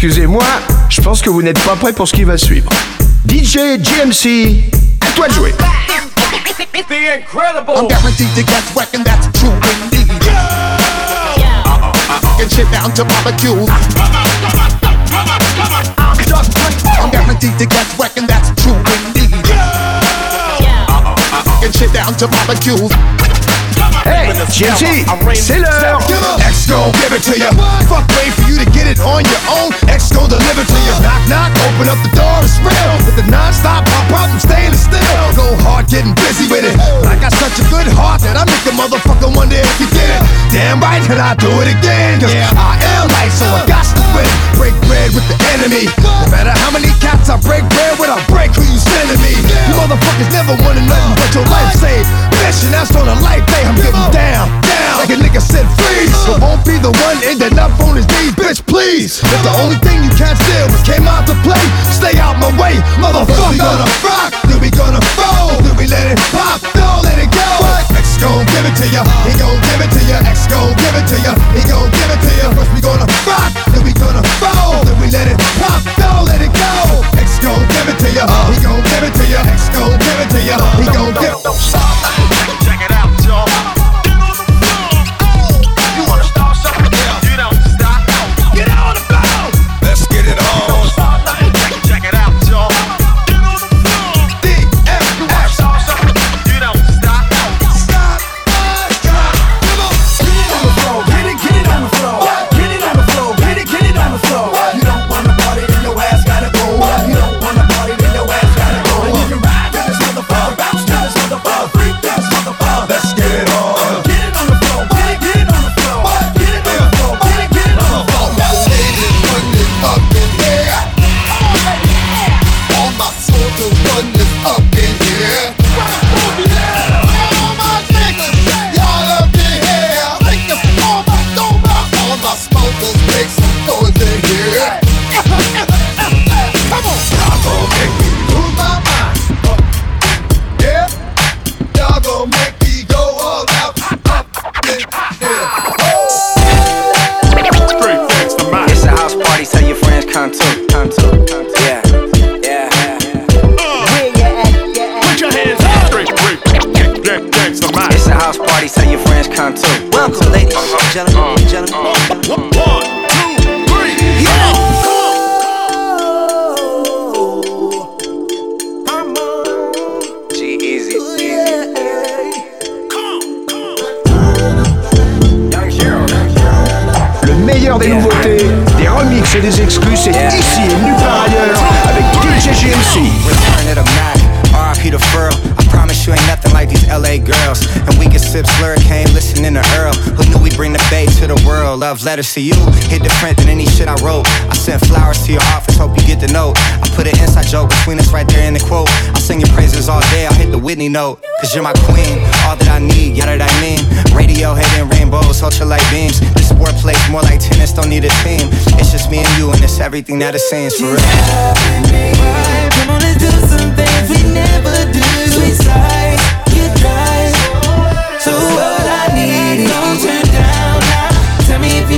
Excusez-moi, je pense que vous n'êtes pas prêt pour ce qui va suivre. DJ GMC, à toi de jouer. I'm guaranteed to get wet and that's true indeed. Get shit down to barbecues. I'm guaranteed to get wet and that's true indeed. Get shit down to barbecues. JMC, c'est l'heure. X gon' give it to you. Fuck wait for you to get it on your own. X gon' deliver to you. Knock knock, open up the door, it's real. With the non-stop pop out, I'm staying still. Go hard, getting busy with it. I got such a good heart that I make a motherfucker wonder if you did it. Damn right, can I do it again. Cause I am life, so I got win. Break bread with the enemy. No matter how many cats I break bread with, I break who you sending me. You motherfuckers never wanted nothing but your life saved. Bitch, and that's on a life day. I'm getting down, down. Like a nigga said, freeze. So won't be the one ending up on his knees, bitch, please. If the only thing you can't steal was came out to play, stay out my way, motherfucker. We gonna rock, then we gonna fold, then we let it pop, don't let it go. X gon' give it to ya, he gon' give it to ya. X gon' give it to ya, he gon' give it to ya. First we gonna rock, gonna fold, then we let it pop, don't let it go. X gon' give it to ya, he gon' give it to ya. X gon' give it to ya, he gon' give it. Check remixes des exclus, c'est ici et nulle part ailleurs avec DJ JMC. Return the Mac, RIP the. I promise you ain't nothing like these LA girls. And we can sip slurricane, listening to Earl. Who knew we bring the bay to the world? Love letters to you, hit different than any shit I wrote. I sent flowers to your office, hope you get the note. I put an inside joke between us right there in the quote. I'll sing your praises all day, I'll hit the Whitney note. Cause you're my queen, all that I need, yeah that I mean. Radio hitting rainbows, ultralight beams. This sport plays more like tennis, don't need a team. It's just me and you, and it's everything that it seems for real. Come on, let's do some things we never do. So what I need, don't turn down now. Tell me if you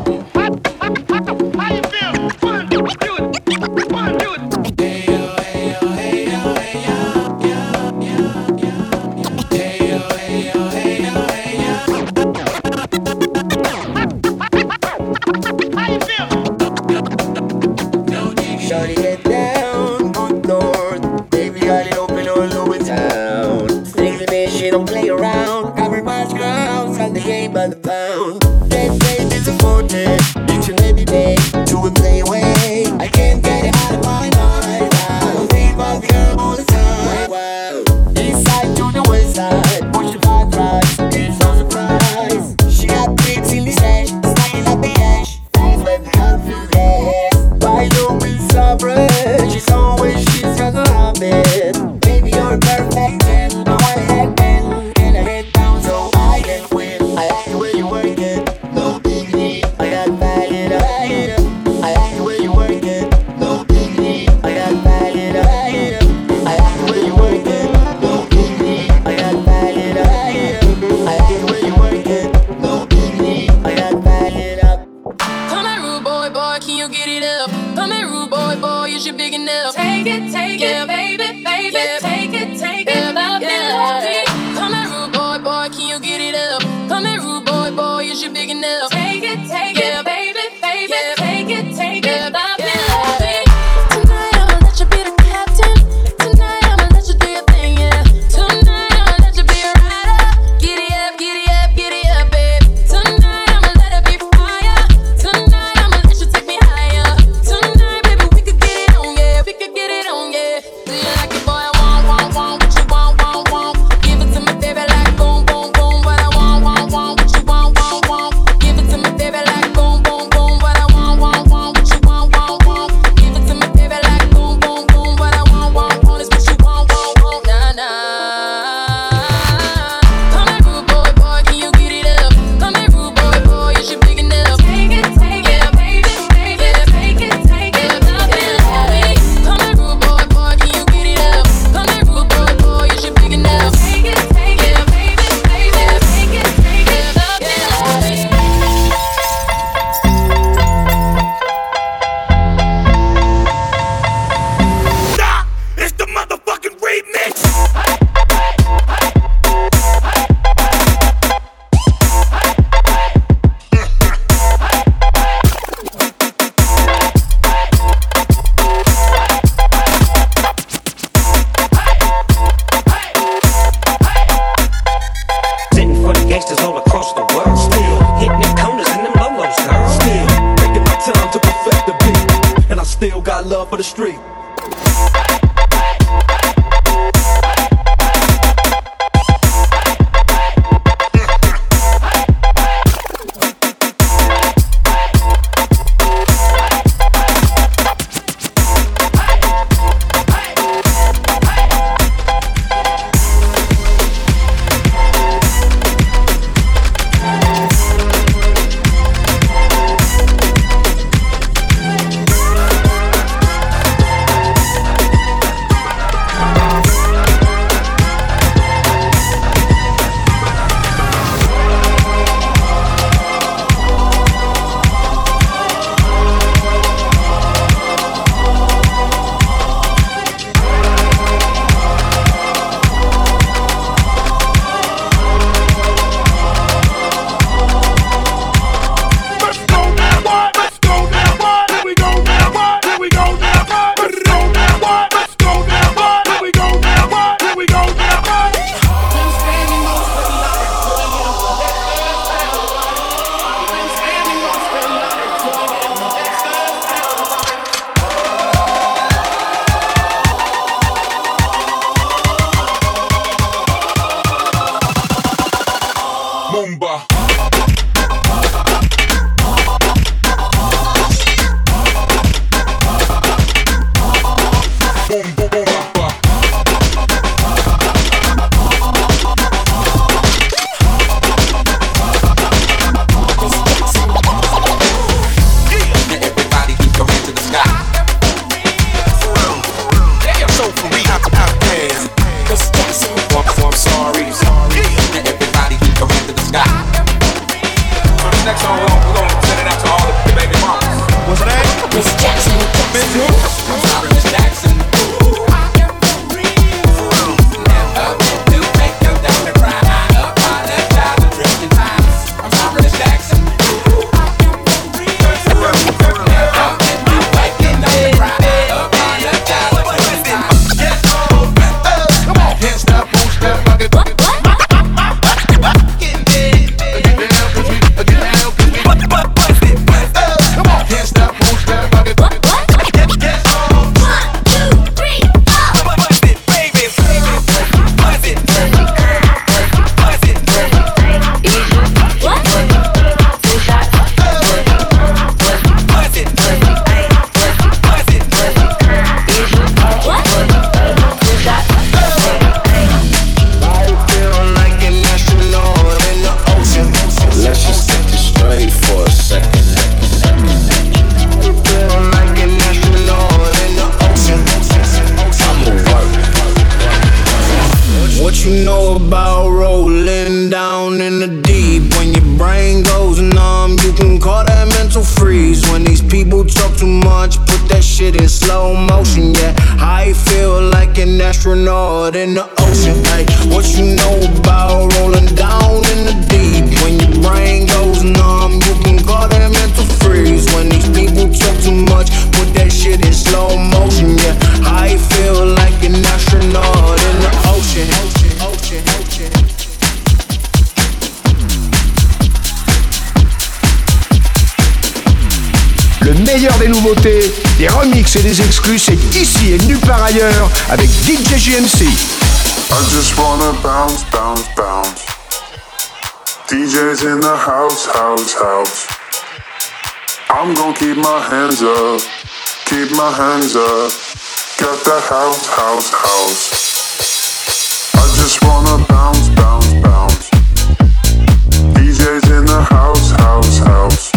remixes des exclus, c'est ici et nulle part ailleurs avec DJ JMC. I just wanna bounce, bounce, bounce. DJ's in the house, house, house. I'm gonna keep my hands up, keep my hands up. Got that house, house, house. I just wanna bounce, bounce, bounce. DJ's in the house, house, house.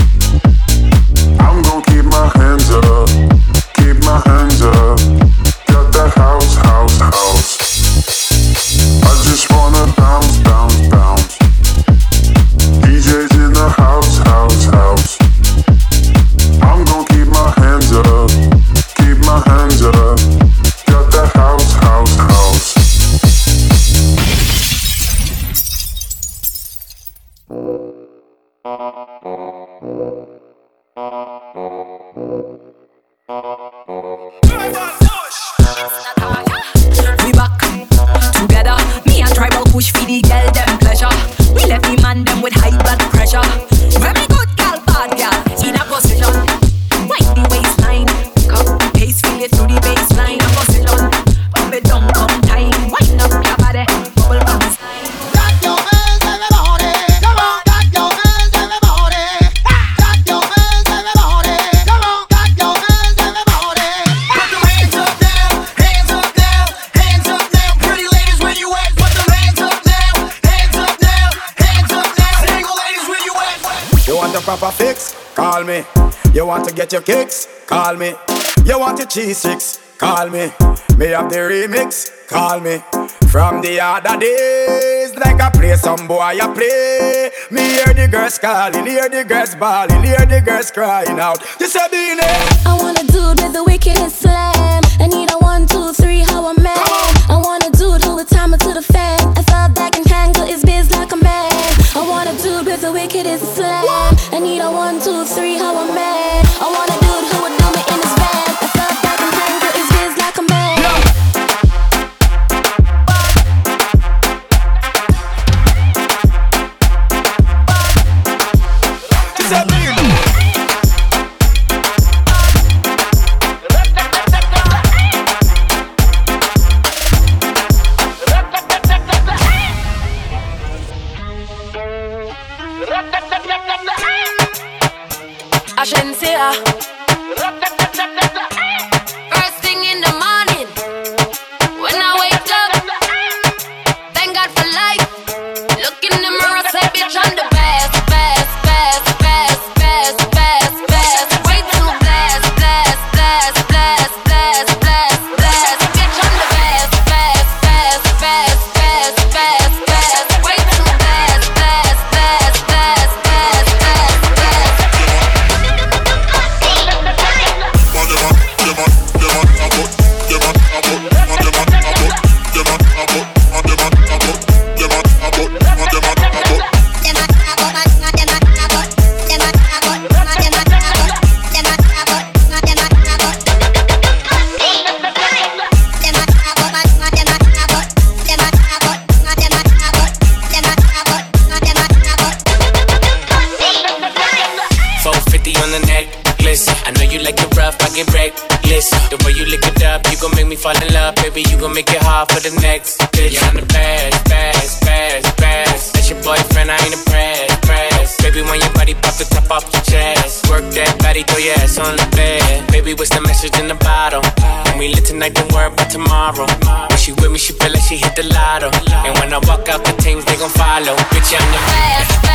Proper fix? Call me. You want to get your kicks? Call me. You want your cheese sticks? Call me. Me have the remix? Call me. From the other days, like I play some boy I play. Me hear the girls calling, hear the girls bawling, hear the girls crying out. You say being I wanna do it with the wickedest slam. I need a one, two, three, how a man. I wanna do it, hold the timer to the fan. Do it with slam. I need a one, two, three, how a man. I wanna baby. You gon' make it hard for the next bitch. Yeah, I'm the best, best, best, best. That's your boyfriend, I ain't impressed, impressed. Baby, when your body pop the top off your chest, work that body, throw your ass on the bed. Baby, what's the message in the bottle? When we lit tonight, don't worry about tomorrow. When she with me, she feel like she hit the lotto. And when I walk out, the teams they gon' follow. Bitch, I'm the Blast, blast,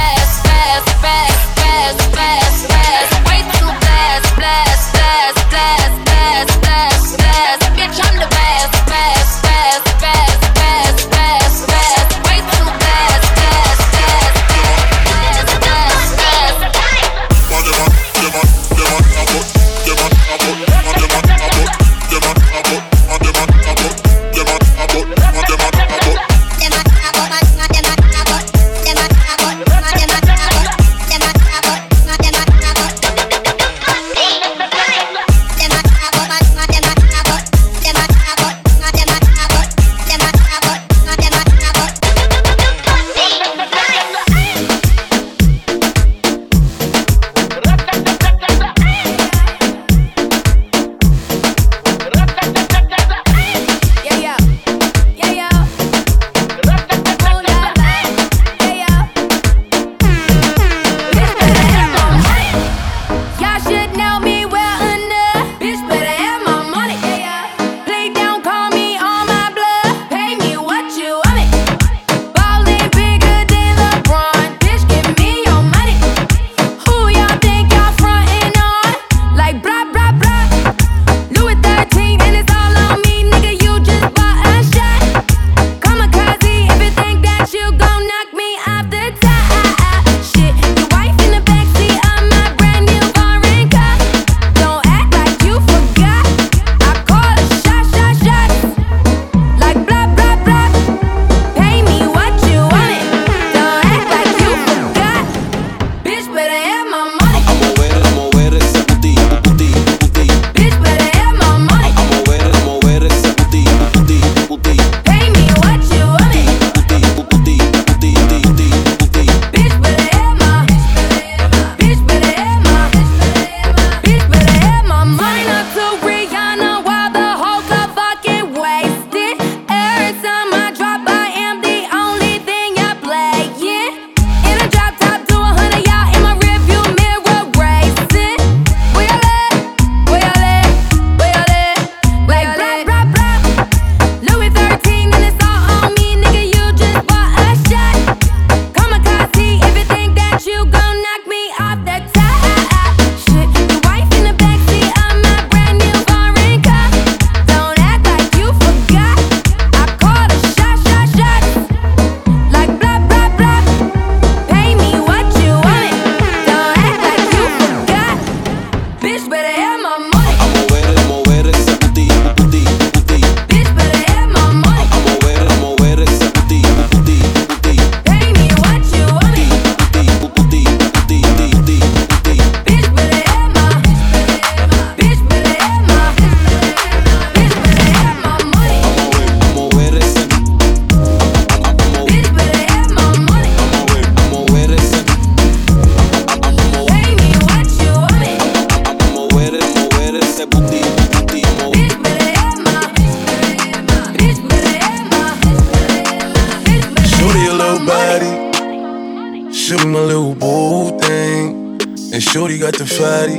Shorty.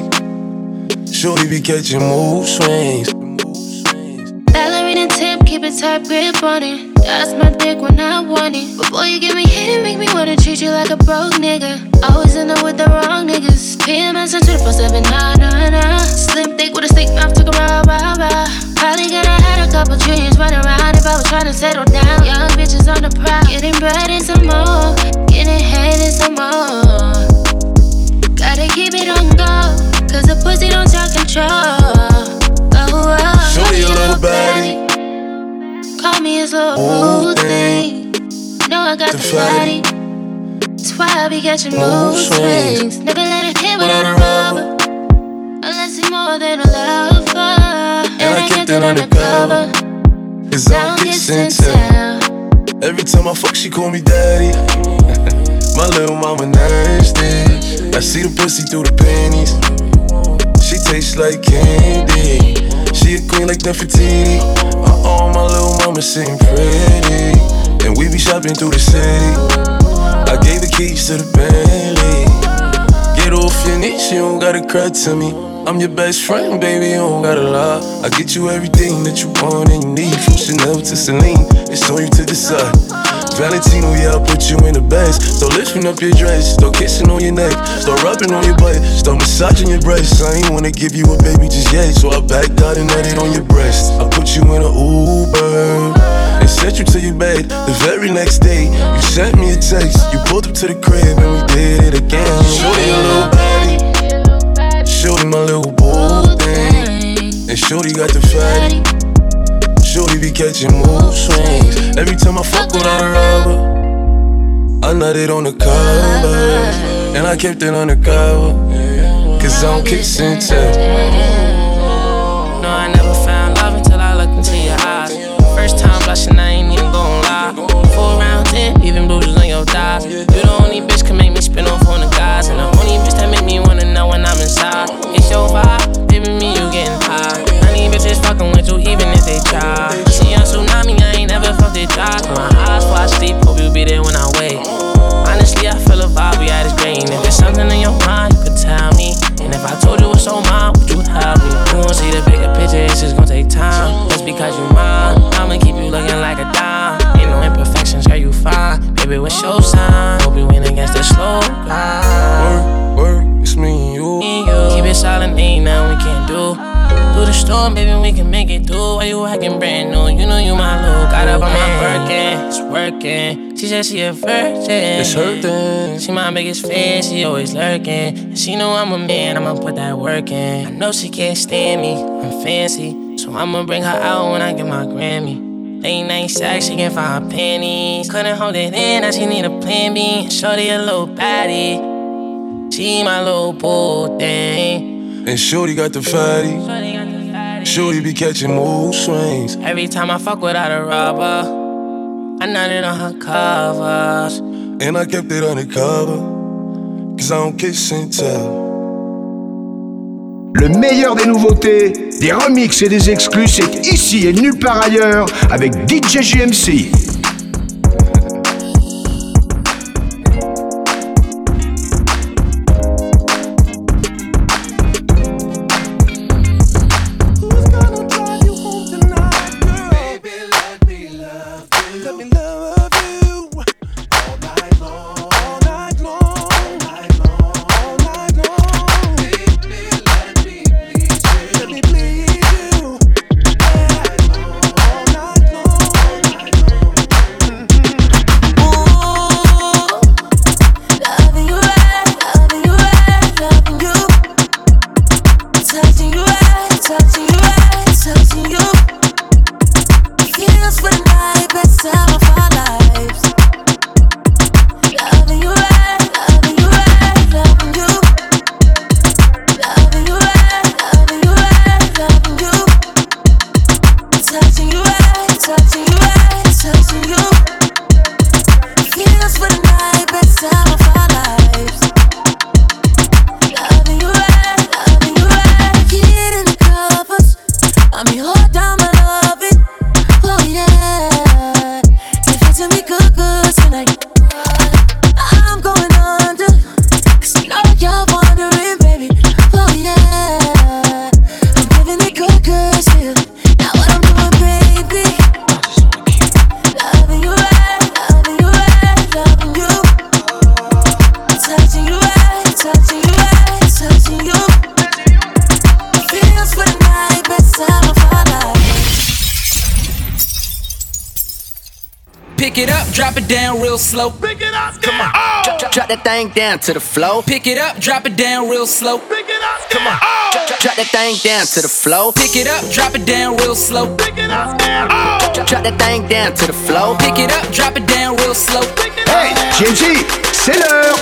Shorty be catching mood swings. Ballerina tip, keep a tight grip on it. That's my dick when I want it. Before you give me hit, make me wanna treat you like a broke nigga. Always end up with the wrong niggas. PMS and 24 7, nah, nah, nah. Slim thick with a stick mouth, took a rah, rah, rah. Probably gonna had a couple dreams running around if I was trying to settle down. Young bitches on the prowl, getting bread and some more. Getting head and some more. Gotta keep it on go, cause the pussy don't talk control. Oh, oh, Shorty a little body. Call me his little thing. Know I got The the fatty. That's why I be catching mood swings. Never let it hit without a rubber. Unless it's more than a lover. And I kept it undercover. Cause I'm kissing tell. Every time I fuck, she call me daddy. My little mama nasty. I see the pussy through the panties. She tastes like candy. She a queen like Nefertiti. Uh oh, my little mama sitting pretty. And we be shopping through the city. I gave the keys to the Bentley. Get off your knees, you don't gotta cry to me. I'm your best friend, baby, you don't gotta lie. I get you everything that you want and you need. From Chanel to Celine, it's on you to decide. Valentino, yeah, I'll put you in the best. Start lifting up your dress, start kissing on your neck, start rubbing on your butt, start massaging your breasts. I ain't wanna give you a baby just yet, so I backed out and had on your breast. I put you in an Uber and sent you to your bed. The very next day, you sent me a text. You pulled up to the crib and we did it again. Shorty a little baddie, Shorty my little boo thing, and Shorty got the fatty. Shorty be catching mood swings. Every time I fuck without a rubber, I nutted on the covers, and I kept it undercover. Cause I'm kissing tell. No, I never found love until I looked into your eyes. First time blushing, I ain't even gon' lie. Four rounds in, even bruises on your thighs. You the only bitch can make me spin off on the guys, and the only bitch that make me wanna know when I'm inside. It's your vibe, if they try. See on tsunami, I ain't never felt it dry. My eyes while I sleep, hope you be there when I wake. Honestly, I feel a vibe, we at is great. And if there's something in your mind, you could tell me. And if I told you it's on mine, would you help me? You won't see the bigger picture, it's just gonna take time. Just because you mine, I'ma keep you looking like a dime. Ain't no imperfections, girl, you fine. Baby, what's your Storm, baby, we can make it through. Why you acting brand new? You know you my little. Got up on my Birkin, it's working. She said she a virgin. It's her thing. She my biggest fan, she always lurking. And she know I'm a man, I'ma put that work in. I know she can't stand me, I'm fancy. So I'ma bring her out when I get my Grammy. Late night sex, she can find her panties. Couldn't hold it in, now she need a plan B. Shorty a little baddie. She my little boo thing. And Shorty got the fatty. Shorty be catching mood swings. Every time I fuck without a rubber, I nutted on her covers. And I kept it undercover. Cause I don't kiss and tell. Le meilleur des nouveautés, des remixes et des exclus, c'est ici et nulle part ailleurs avec DJ JMC. thing down to the flow. Pick it up, drop it down real slow. Pick it up, come on. Oh. Drop, that thing down to the flow. Pick it up, drop it down real slow. Pick it up, down. Oh. Drop, that thing down to the flow. Pick it up, drop it down real slow. Pick it hey, JG, c'est l'heure.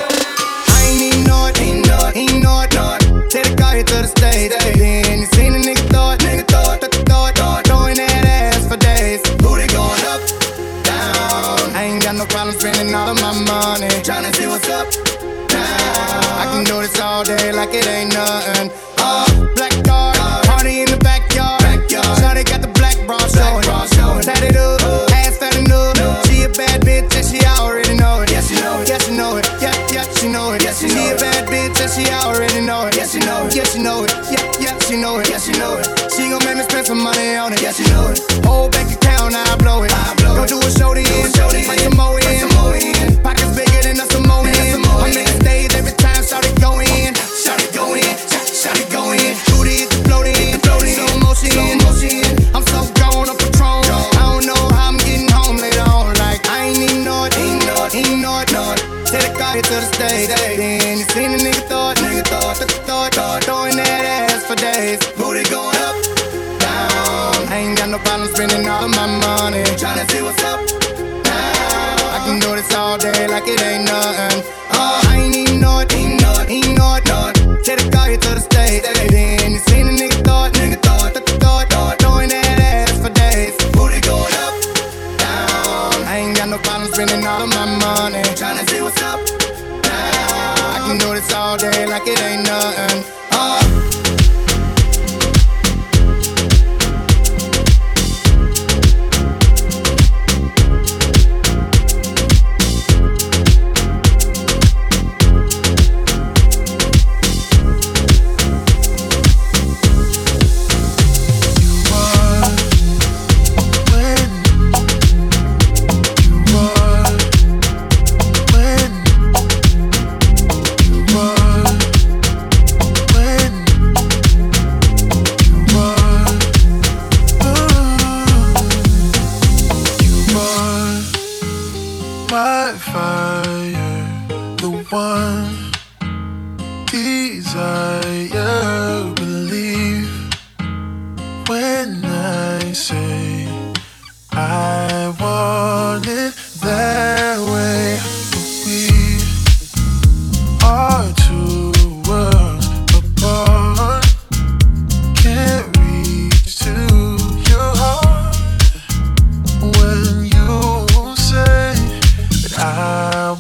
I ain't not, ain't not, ain't not, not. to the तरसते हैं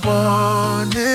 wanted.